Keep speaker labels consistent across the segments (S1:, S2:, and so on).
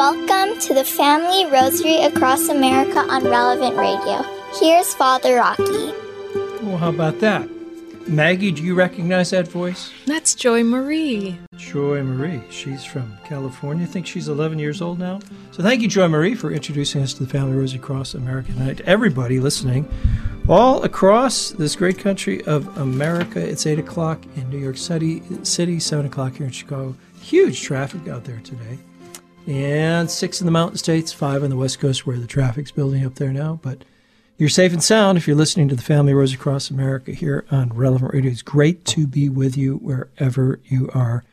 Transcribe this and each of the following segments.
S1: Welcome to the Family Rosary Across America on Relevant Radio. Here's Father Rocky.
S2: Well, how about that? Maggie, do you recognize that voice?
S3: That's Joy Marie.
S2: Joy Marie. She's from California. I think she's 11 years old now. So thank you, Joy Marie, for introducing us to the Family Rosary Across America tonight. Everybody listening all across this great country of America. It's 8 o'clock in New York City, City 7 o'clock here in Chicago. Huge traffic out there today. And 6 in the Mountain States, 5 on the West Coast where the traffic's building up there now. But you're safe and sound if you're listening to the Family Rosary Across America here on Relevant Radio. It's great to be with you wherever you are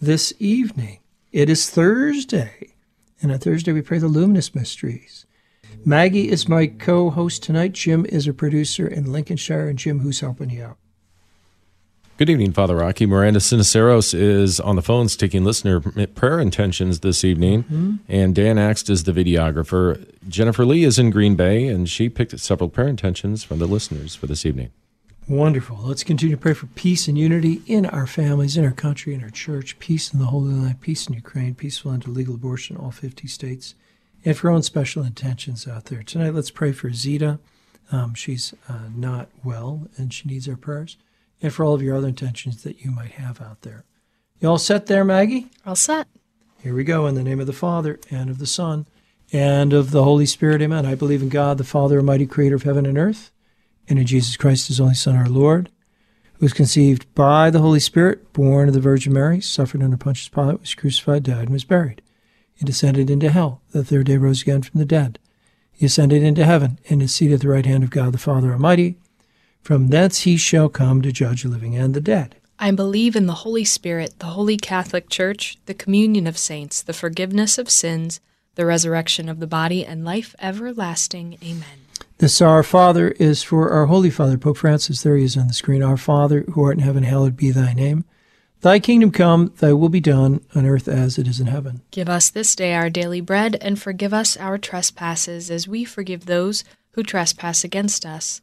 S2: this evening. It is Thursday, and on Thursday we pray the luminous mysteries. Maggie is my co host tonight. Jim is a producer in Lincolnshire, and Jim, who's helping you out?
S4: Good evening, Father Rocky. Miranda Cisneros is on the phones taking listener prayer intentions this evening, mm-hmm. and Dan Axt is the videographer. Jennifer Lee is in Green Bay, and she picked several prayer intentions from the listeners for this evening.
S2: Wonderful. Let's continue to pray for peace and unity in our families, in our country, in our church, peace in the Holy Land, peace in Ukraine, peaceful end to legal abortion in all 50 states, and for our own special intentions out there. Tonight, let's pray for Zita. Um, she's uh, not well, and she needs our prayers and for all of your other intentions that you might have out there. You all set there, Maggie?
S3: All set.
S2: Here we go. In the name of the Father, and of the Son, and of the Holy Spirit. Amen. I believe in God, the Father, Almighty Creator of heaven and earth, and in Jesus Christ, His only Son, our Lord, who was conceived by the Holy Spirit, born of the Virgin Mary, suffered under Pontius Pilate, was crucified, died, and was buried. He descended into hell. The third day rose again from the dead. He ascended into heaven, and is seated at the right hand of God, the Father Almighty. From thence he shall come to judge the living and the dead.
S3: I believe in the Holy Spirit, the Holy Catholic Church, the communion of saints, the forgiveness of sins, the resurrection of the body, and life everlasting. Amen.
S2: This Our Father is for our Holy Father, Pope Francis. There he is on the screen. Our Father, who art in heaven, hallowed be thy name. Thy kingdom come, thy will be done, on earth as it is in heaven.
S3: Give us this day our daily bread, and forgive us our trespasses, as we forgive those who trespass against us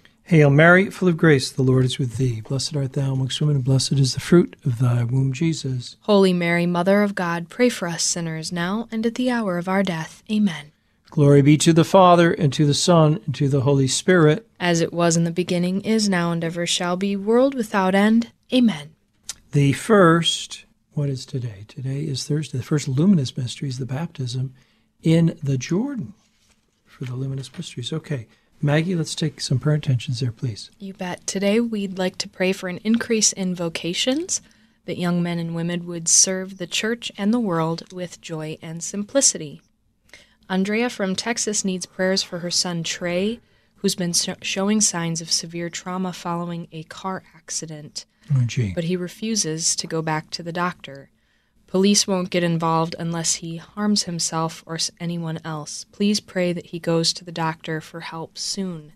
S2: Hail Mary, full of grace, the Lord is with thee. Blessed art thou amongst women, and blessed is the fruit of thy womb, Jesus.
S3: Holy Mary, Mother of God, pray for us sinners now and at the hour of our death. Amen.
S2: Glory be to the Father, and to the Son, and to the Holy Spirit.
S3: As it was in the beginning, is now, and ever shall be, world without end. Amen.
S2: The first, what is today? Today is Thursday. The first luminous mystery is the baptism in the Jordan for the luminous mysteries. Okay. Maggie, let's take some prayer intentions there, please.
S3: You bet. Today we'd like to pray for an increase in vocations, that young men and women would serve the church and the world with joy and simplicity. Andrea from Texas needs prayers for her son Trey, who's been sh- showing signs of severe trauma following a car accident.
S2: Oh.
S3: But he refuses to go back to the doctor. Police won't get involved unless he harms himself or anyone else. Please pray that he goes to the doctor for help soon.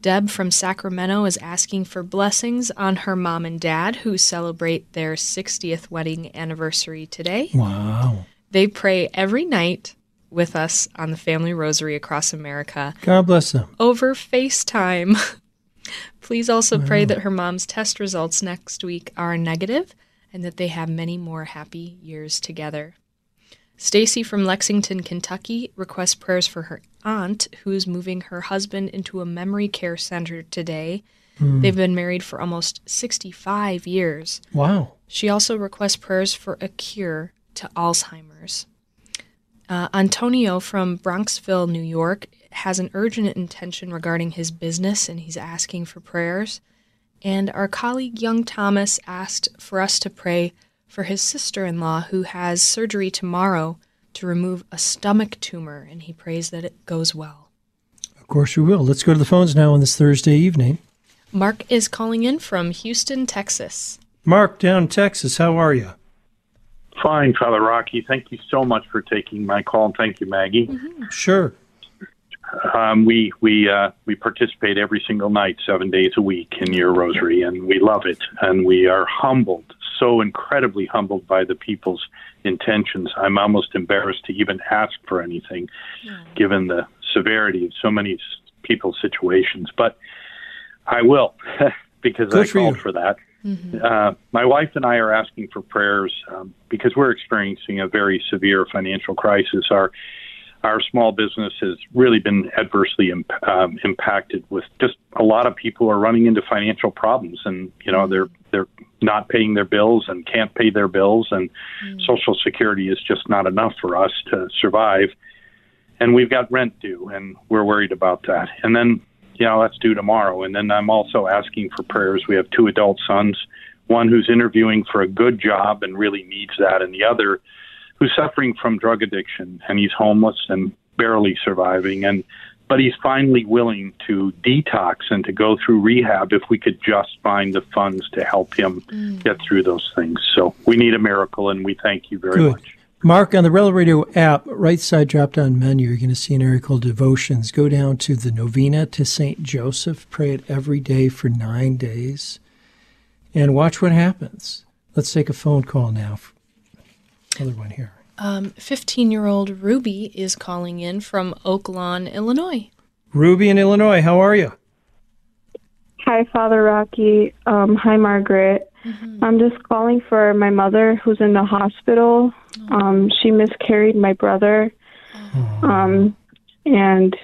S3: Deb from Sacramento is asking for blessings on her mom and dad who celebrate their 60th wedding anniversary today.
S2: Wow.
S3: They pray every night with us on the Family Rosary across America.
S2: God bless them.
S3: Over FaceTime. Please also pray that her mom's test results next week are negative and that they have many more happy years together. Stacy from Lexington, Kentucky requests prayers for her aunt who is moving her husband into a memory care center today. Mm. They've been married for almost 65 years.
S2: Wow.
S3: She also requests prayers for a cure to Alzheimer's. Uh, Antonio from Bronxville, New York, has an urgent intention regarding his business and he's asking for prayers. And our colleague Young Thomas asked for us to pray for his sister in law who has surgery tomorrow to remove a stomach tumor, and he prays that it goes well.
S2: Of course, we will. Let's go to the phones now on this Thursday evening.
S3: Mark is calling in from Houston, Texas.
S2: Mark, down in Texas, how are you?
S5: Fine, Father Rocky. Thank you so much for taking my call. And thank you, Maggie.
S2: Sure.
S5: Um, we we uh, we participate every single night, seven days a week, in your rosary, and we love it. And we are humbled, so incredibly humbled by the people's intentions. I'm almost embarrassed to even ask for anything, given the severity of so many people's situations. But I will, because
S2: Good
S5: I
S2: for
S5: called
S2: you.
S5: for that. Uh, my wife and I are asking for prayers um, because we're experiencing a very severe financial crisis. Our our small business has really been adversely imp- um, impacted with just a lot of people are running into financial problems and you know they're they're not paying their bills and can't pay their bills and social security is just not enough for us to survive. And we've got rent due and we're worried about that. And then you know that's due tomorrow. And then I'm also asking for prayers. We have two adult sons one who's interviewing for a good job and really needs that and the other who's suffering from drug addiction and he's homeless and barely surviving and but he's finally willing to detox and to go through rehab if we could just find the funds to help him mm. get through those things so we need a miracle and we thank you very
S2: Good.
S5: much
S2: Mark, on the Rel Radio app, right side drop down menu, you're going to see an area called Devotions. Go down to the Novena to St. Joseph. Pray it every day for nine days and watch what happens. Let's take a phone call now. Other one here.
S3: 15 year old Ruby is calling in from Oak Lawn, Illinois.
S2: Ruby in Illinois, how are you?
S6: Hi, Father Rocky. Um, hi, Margaret. I'm just calling for my mother who's in the hospital. Um, she miscarried my brother. Um, and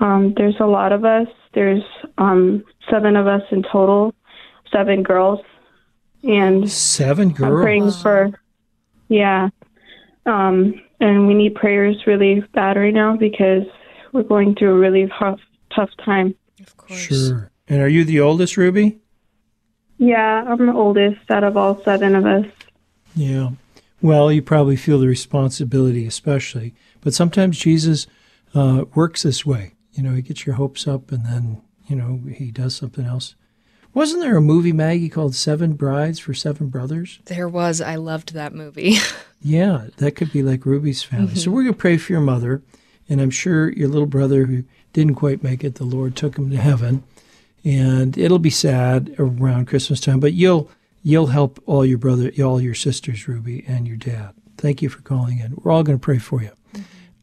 S6: um, there's a lot of us. There's um, seven of us in total, seven girls. And
S2: Seven girls.
S6: I'm
S2: girls.
S6: praying for, yeah. Um, and we need prayers really bad right now because we're going through a really tough, tough time.
S3: Of course.
S2: Sure. And are you the oldest, Ruby?
S6: Yeah, I'm the oldest out of all seven of us.
S2: Yeah. Well, you probably feel the responsibility, especially. But sometimes Jesus uh, works this way. You know, he gets your hopes up and then, you know, he does something else. Wasn't there a movie, Maggie, called Seven Brides for Seven Brothers?
S3: There was, I loved that movie.
S2: Yeah, that could be like Ruby's family. So mm-hmm. we're going to pray for your mother. And I'm sure your little brother who didn't quite make it, the Lord took him to heaven. And it'll be sad around Christmas time, but you'll you'll help all your brother, all your sisters, Ruby, and your dad. Thank you for calling in. We're all going to pray for you.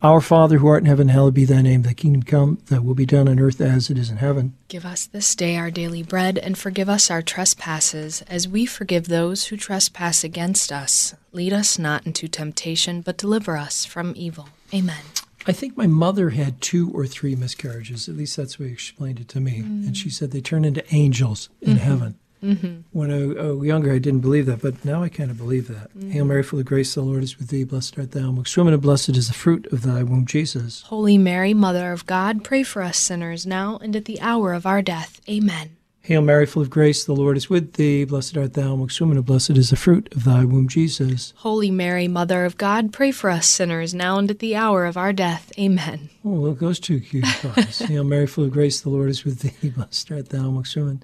S2: Our Father who art in heaven, hallowed be thy name. Thy kingdom come, thy will be done on earth as it is in heaven.
S3: Give us this day our daily bread, and forgive us our trespasses, as we forgive those who trespass against us. Lead us not into temptation, but deliver us from evil. Amen.
S2: I think my mother had two or three miscarriages. At least that's what she explained it to me. And mm. she said they turn into angels in mm-hmm. heaven. Mm-hmm. When I, I was younger, I didn't believe that, but now I kind of believe that. Mm-hmm. Hail Mary, full of grace, the Lord is with thee. Blessed art thou amongst women, and blessed is the fruit of thy womb, Jesus.
S3: Holy Mary, Mother of God, pray for us sinners now and at the hour of our death. Amen.
S2: Hail Mary, full of grace, the Lord is with thee. Blessed art thou amongst women, and blessed is the fruit of thy womb, Jesus.
S3: Holy Mary, Mother of God, pray for us sinners now and at the hour of our death. Amen.
S2: Oh, look, those two cute guys. Hail Mary, full of grace, the Lord is with thee. Blessed art thou amongst women,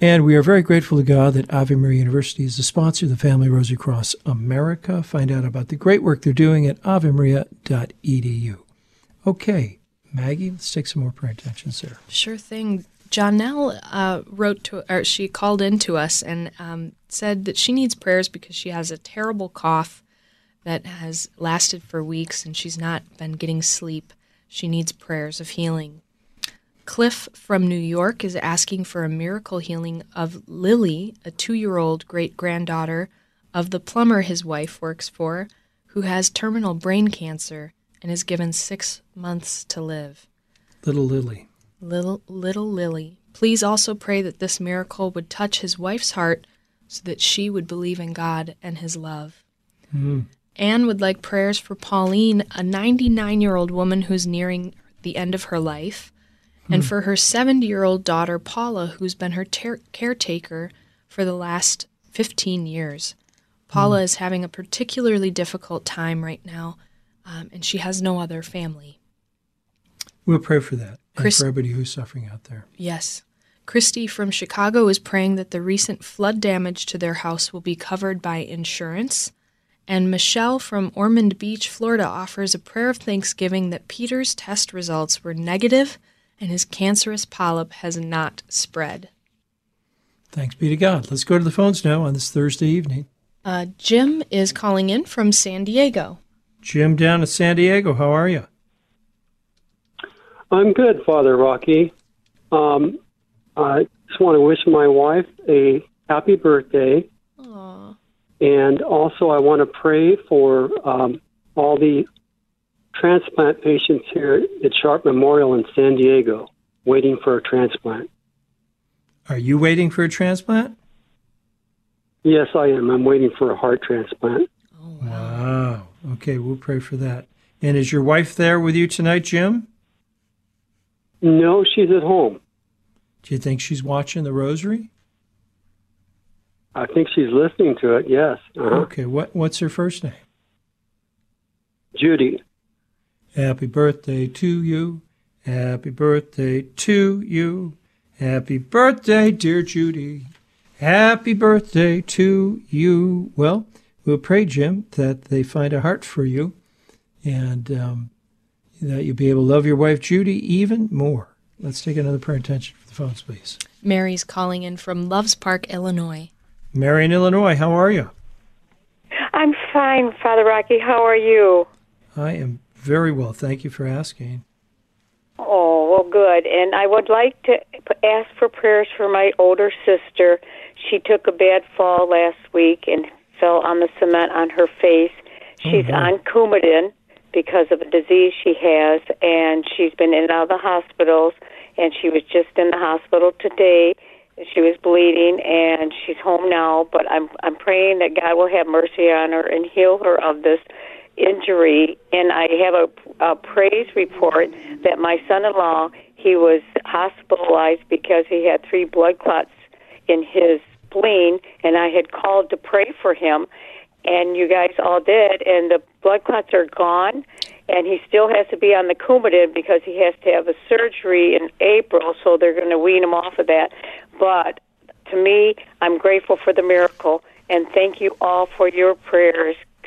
S2: And we are very grateful to God that Ave Maria University is the sponsor of the Family Rosary Cross America. Find out about the great work they're doing at avemaria.edu. Okay, Maggie, let's take some more prayer intentions there.
S3: Sure thing. Janelle uh, wrote to, or she called in to us and um, said that she needs prayers because she has a terrible cough that has lasted for weeks and she's not been getting sleep. She needs prayers of healing. Cliff from New York is asking for a miracle healing of Lily, a two year old great granddaughter of the plumber his wife works for, who has terminal brain cancer and is given six months to live.
S2: Little Lily.
S3: Little, little Lily. Please also pray that this miracle would touch his wife's heart so that she would believe in God and his love.
S2: Mm.
S3: Anne would like prayers for Pauline, a 99 year old woman who's nearing the end of her life, and for her 70 year old daughter, Paula, who's been her ter- caretaker for the last 15 years. Paula is having a particularly difficult time right now, um, and she has no other family.
S2: We'll pray for that and for everybody who's suffering out there.
S3: Yes. Christy from Chicago is praying that the recent flood damage to their house will be covered by insurance. And Michelle from Ormond Beach, Florida offers a prayer of thanksgiving that Peter's test results were negative and his cancerous polyp has not spread.
S2: Thanks be to God. Let's go to the phones now on this Thursday evening.
S3: Uh, Jim is calling in from San Diego.
S2: Jim down in San Diego, how are you?
S7: I'm good, Father Rocky. Um, I just want to wish my wife a happy birthday.
S3: Aw.
S7: And also, I want to pray for um, all the transplant patients here at Sharp Memorial in San Diego waiting for a transplant.
S2: Are you waiting for a transplant?
S7: Yes, I am. I'm waiting for a heart transplant.
S2: Oh Wow. Okay, we'll pray for that. And is your wife there with you tonight, Jim?
S7: No, she's at home.
S2: Do you think she's watching the rosary?
S7: I think she's listening to it, yes. Uh-huh.
S2: Okay, what what's her first name?
S7: Judy.
S2: Happy birthday to you. Happy birthday to you. Happy birthday, dear Judy. Happy birthday to you. Well, we'll pray, Jim, that they find a heart for you and um, that you'll be able to love your wife, Judy, even more. Let's take another prayer attention for the phones, please.
S3: Mary's calling in from Loves Park, Illinois.
S2: Mary in Illinois, how are you?
S8: I'm fine, Father Rocky. How are you?
S2: I am very well. Thank you for asking.
S8: Oh, well, good. And I would like to ask for prayers for my older sister. She took a bad fall last week and fell on the cement on her face. She's
S2: Mhm.
S8: on Coumadin because of a disease she has, and she's been in and out of the hospitals. And she was just in the hospital today. She was bleeding, and she's home now. But I'm I'm praying that God will have mercy on her and heal her of this injury. And I have a, a praise report that my son-in-law he was hospitalized because he had three blood clots in his spleen, and I had called to pray for him, and you guys all did, and the blood clots are gone, and he still has to be on the Coumadin because he has to have a surgery in April, so they're going to wean him off of that. But to me, I'm grateful for the miracle, and thank you all for your prayers.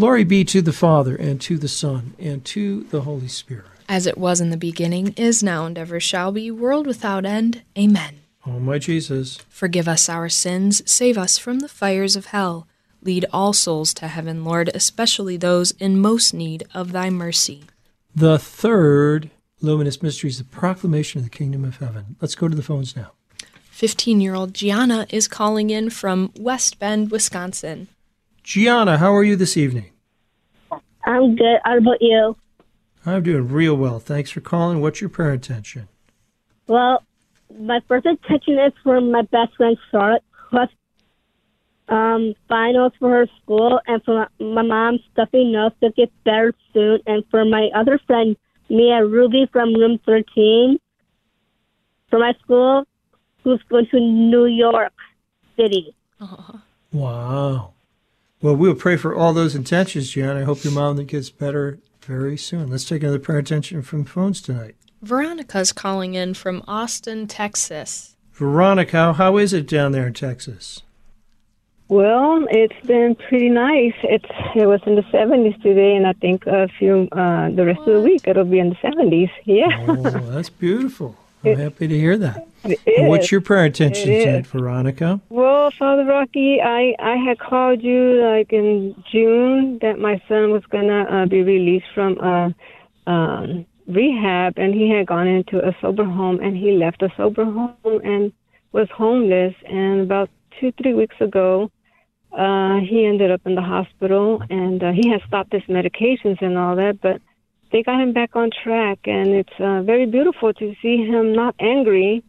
S2: Glory be to the Father, and to the Son, and to the Holy Spirit.
S3: As it was in the beginning, is now, and ever shall be, world without end. Amen.
S2: O my Jesus,
S3: Forgive us our sins, save us from the fires of hell. Lead all souls to heaven, Lord, especially those in most need of thy mercy.
S2: the third luminous mystery is the proclamation of the kingdom of heaven. Let's go to the phones now.
S3: 15 year old Gianna is calling in from West Bend, Wisconsin.
S2: Gianna, how are you this evening?
S9: I'm good. How about you?
S2: I'm doing real well. Thanks for calling. What's your prayer intention?
S9: Well, my first intention is for my best friend Charlotte, has um, finals for her school, and for my, my mom's stuffy nose to get better soon, and for my other friend Mia Ruby from room 13 for my school, who's going to New York City.
S2: Wow. Well, we'll pray for all those intentions, Jan. I hope your mom gets better very soon. Let's take another prayer intention from phones tonight.
S3: Veronica's calling in from Austin, Texas.
S2: Veronica, how, how is it down there in Texas?
S10: Well, it's been pretty nice. It's it was in the 70s today, and I think a few uh, the rest of the week it'll be in the 70s. Yeah,
S2: Oh, that's beautiful. I'm happy to hear that. What's your prayer intention tonight, Veronica?
S10: Well, Father Rocky, I I had called you like in June that my son was gonna uh, be released from uh, um, rehab, and he had gone into a sober home, and he left a sober home and was homeless. And about two three weeks ago, uh, he ended up in the hospital, and uh, he had stopped his medications and all that, but they got him back on track, and it's uh, very beautiful to see him not angry.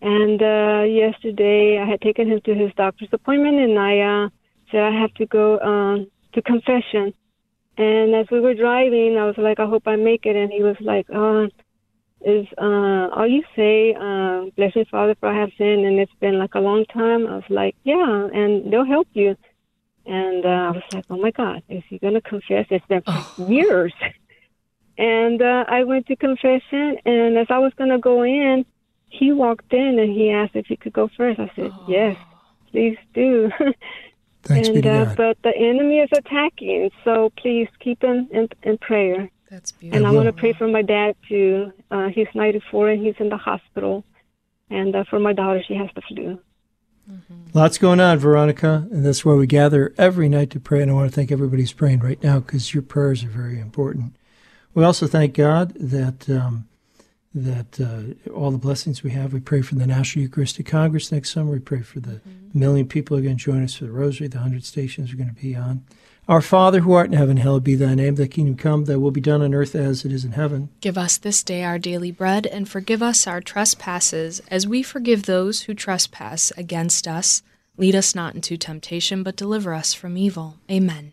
S10: And uh, yesterday, I had taken him to his doctor's appointment, and I uh, said I have to go um, to confession. And as we were driving, I was like, I hope I make it. And he was like, uh, Is uh, all you say, uh, bless me, Father, for I have sinned, and it's been like a long time. I was like, Yeah, and they'll help you. And uh, I was like, Oh my God, is he going to confess? It's been for years. And uh, I went to confession, and as I was going to go in, he walked in and he asked if he could go first. I said, Yes, please do.
S2: Thanks be
S10: and
S2: to
S10: uh,
S2: God.
S10: but the enemy is attacking, so please keep him in, in prayer.
S3: That's beautiful.
S10: And I
S2: I
S10: want to pray for my dad too. Uh, he's 94 and he's in the hospital. And uh, for my daughter, she has the flu.
S2: Lots going on, Veronica, and that's why we gather every night to pray. And I want to thank everybody who's praying right now because your prayers are very important. We also thank God that um, that uh, all the blessings we have. We pray for the National Eucharistic Congress next summer. We pray for the million people who are going to join us for the Rosary. The hundred stations are going to be on. Our Father who art in heaven, hallowed be thy name. Thy kingdom come. Thy will be done on earth as it is in heaven.
S3: Give us this day our daily bread, and forgive us our trespasses, as we forgive those who trespass against us. Lead us not into temptation, but deliver us from evil. Amen.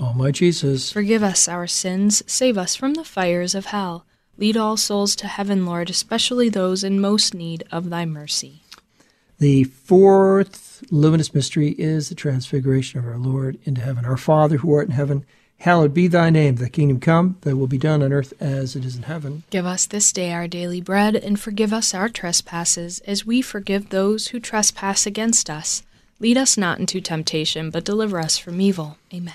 S2: O my Jesus,
S3: Forgive us our sins, save us from the fires of hell. Lead all souls to heaven, Lord, especially those in most need of thy mercy.
S2: the fourth luminous mystery is the transfiguration of our Lord into heaven. Our Father who art in heaven, hallowed be thy name. Thy kingdom come, thy will be done on earth as it is in heaven.
S3: Give us this day our daily bread, and forgive us our trespasses, as we forgive those who trespass against us. Lead us not into temptation, but deliver us from evil. Amen.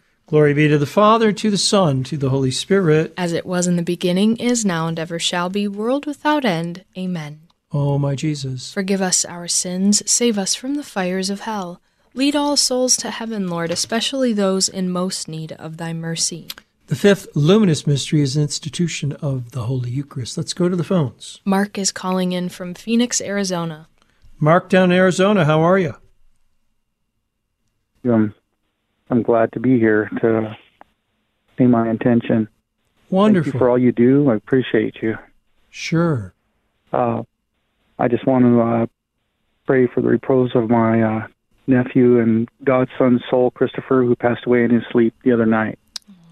S2: Glory be to the Father, to the Son, to the Holy Spirit.
S3: As it was in the beginning, is now, and ever shall be, world without end. Amen.
S2: O my Jesus.
S3: Forgive us our sins, save us from the fires of hell. Lead all souls to heaven, Lord, especially those in most need of thy mercy.
S2: The fifth luminous mystery is the institution of the Holy Eucharist. Let's go to the phones.
S3: Mark is calling in from Phoenix, Arizona.
S2: Mark down in Arizona, how are you?
S11: I'm, I'm glad to be here to see my intention.
S2: Wonderful.
S11: Thank you for all you do. I appreciate you.
S2: Sure.
S11: Uh, I just want to uh, pray for the repose of my uh, nephew and godson's soul, Christopher, who passed away in his sleep the other night.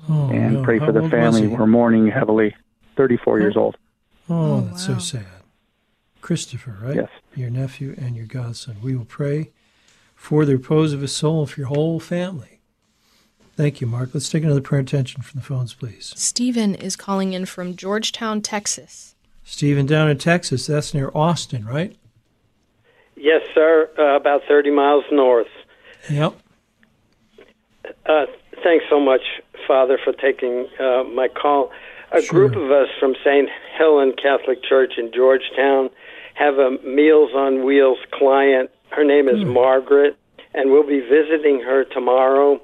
S2: Oh,
S11: and
S2: no.
S11: pray
S2: How
S11: for the family.
S2: he?
S11: We're mourning heavily. 34 years old.
S2: Oh, that's so sad. Christopher, right?
S11: Yes.
S2: Your nephew and your godson. We will pray for the repose of his soul and for your whole family. Thank you, Mark. Let's take another prayer intention from the phones, please.
S3: Stephen is calling in from Georgetown, Texas.
S2: Stephen down in Texas. That's near Austin, right?
S12: Yes, sir. Uh, about 30 miles north.
S2: Yep.
S12: Uh, thanks so much, Father, for taking uh, my call. A group of us from St. Helen Catholic Church in Georgetown have a Meals on Wheels client. Her name is Margaret, and we'll be visiting her tomorrow.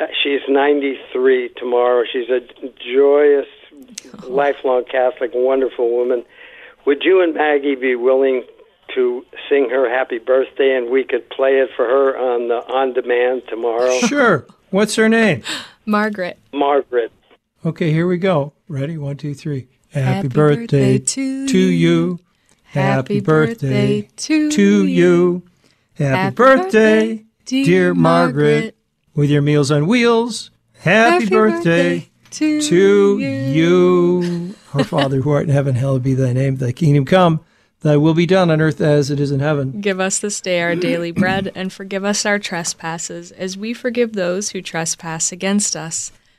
S12: Uh, she's 93 tomorrow. She's a joyous, lifelong Catholic, wonderful woman. Would you and Maggie be willing to sing her happy birthday and we could play it for her on the on demand tomorrow?
S2: Sure. What's her name?
S3: Margaret.
S12: Margaret.
S2: Okay, here we go. Ready? One, two, three. Happy,
S3: Happy
S2: birthday,
S3: birthday to
S2: to you.
S3: Happy birthday to
S2: to you. Happy,
S3: Happy
S2: birthday,
S3: birthday, dear
S2: dear Margaret.
S3: Margaret.
S2: With your meals on wheels. Happy,
S3: Happy
S2: birthday,
S3: birthday to
S2: to you. Our Father who art in heaven, hallowed be thy name. Thy kingdom come. Thy will be done on earth as it is in heaven.
S3: Give us this day our daily bread, and forgive us our trespasses, as we forgive those who trespass against us.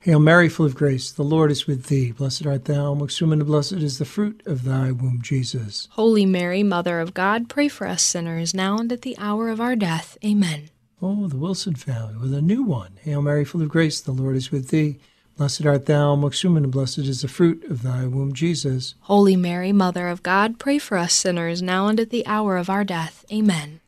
S2: Hail Mary, full of grace, the Lord is with thee. Blessed art thou amongst women, and blessed is the fruit of thy womb, Jesus.
S3: Holy Mary, Mother of God, pray for us sinners, now and at the hour of our death. Amen.
S2: Oh, the Wilson family with a new one. Hail Mary, full of grace, the Lord is with thee. Blessed art thou amongst women, and blessed is the fruit of thy womb, Jesus.
S3: Holy Mary, Mother of God, pray for us sinners, now and at the hour of our death. Amen.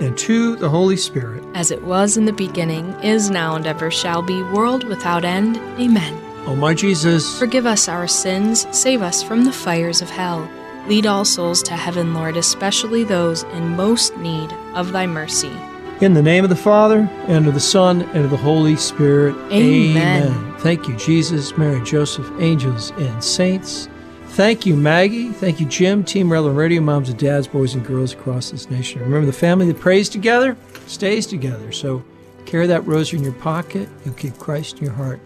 S2: and to the Holy Spirit.
S3: As it was in the beginning, is now, and ever shall be, world without end. Amen.
S2: O my Jesus,
S3: Forgive us our sins, save us from the fires of hell. Lead all souls to heaven, Lord, especially those in most need of thy mercy.
S2: in the name of the Father, and of the Son, and of the Holy Spirit.
S3: Amen.
S2: Thank you, Jesus, Mary, Joseph, angels, and saints. Thank you, Maggie. Thank you, Jim, Team Relevant Radio, moms and dads, boys and girls across this nation. Remember, the family that prays together stays together. So carry that rosary in your pocket. You'll keep Christ in your heart.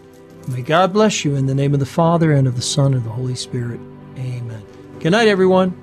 S2: May God bless you in the name of the Father, and of the Son, and of the Holy Spirit. Amen. Good night, everyone.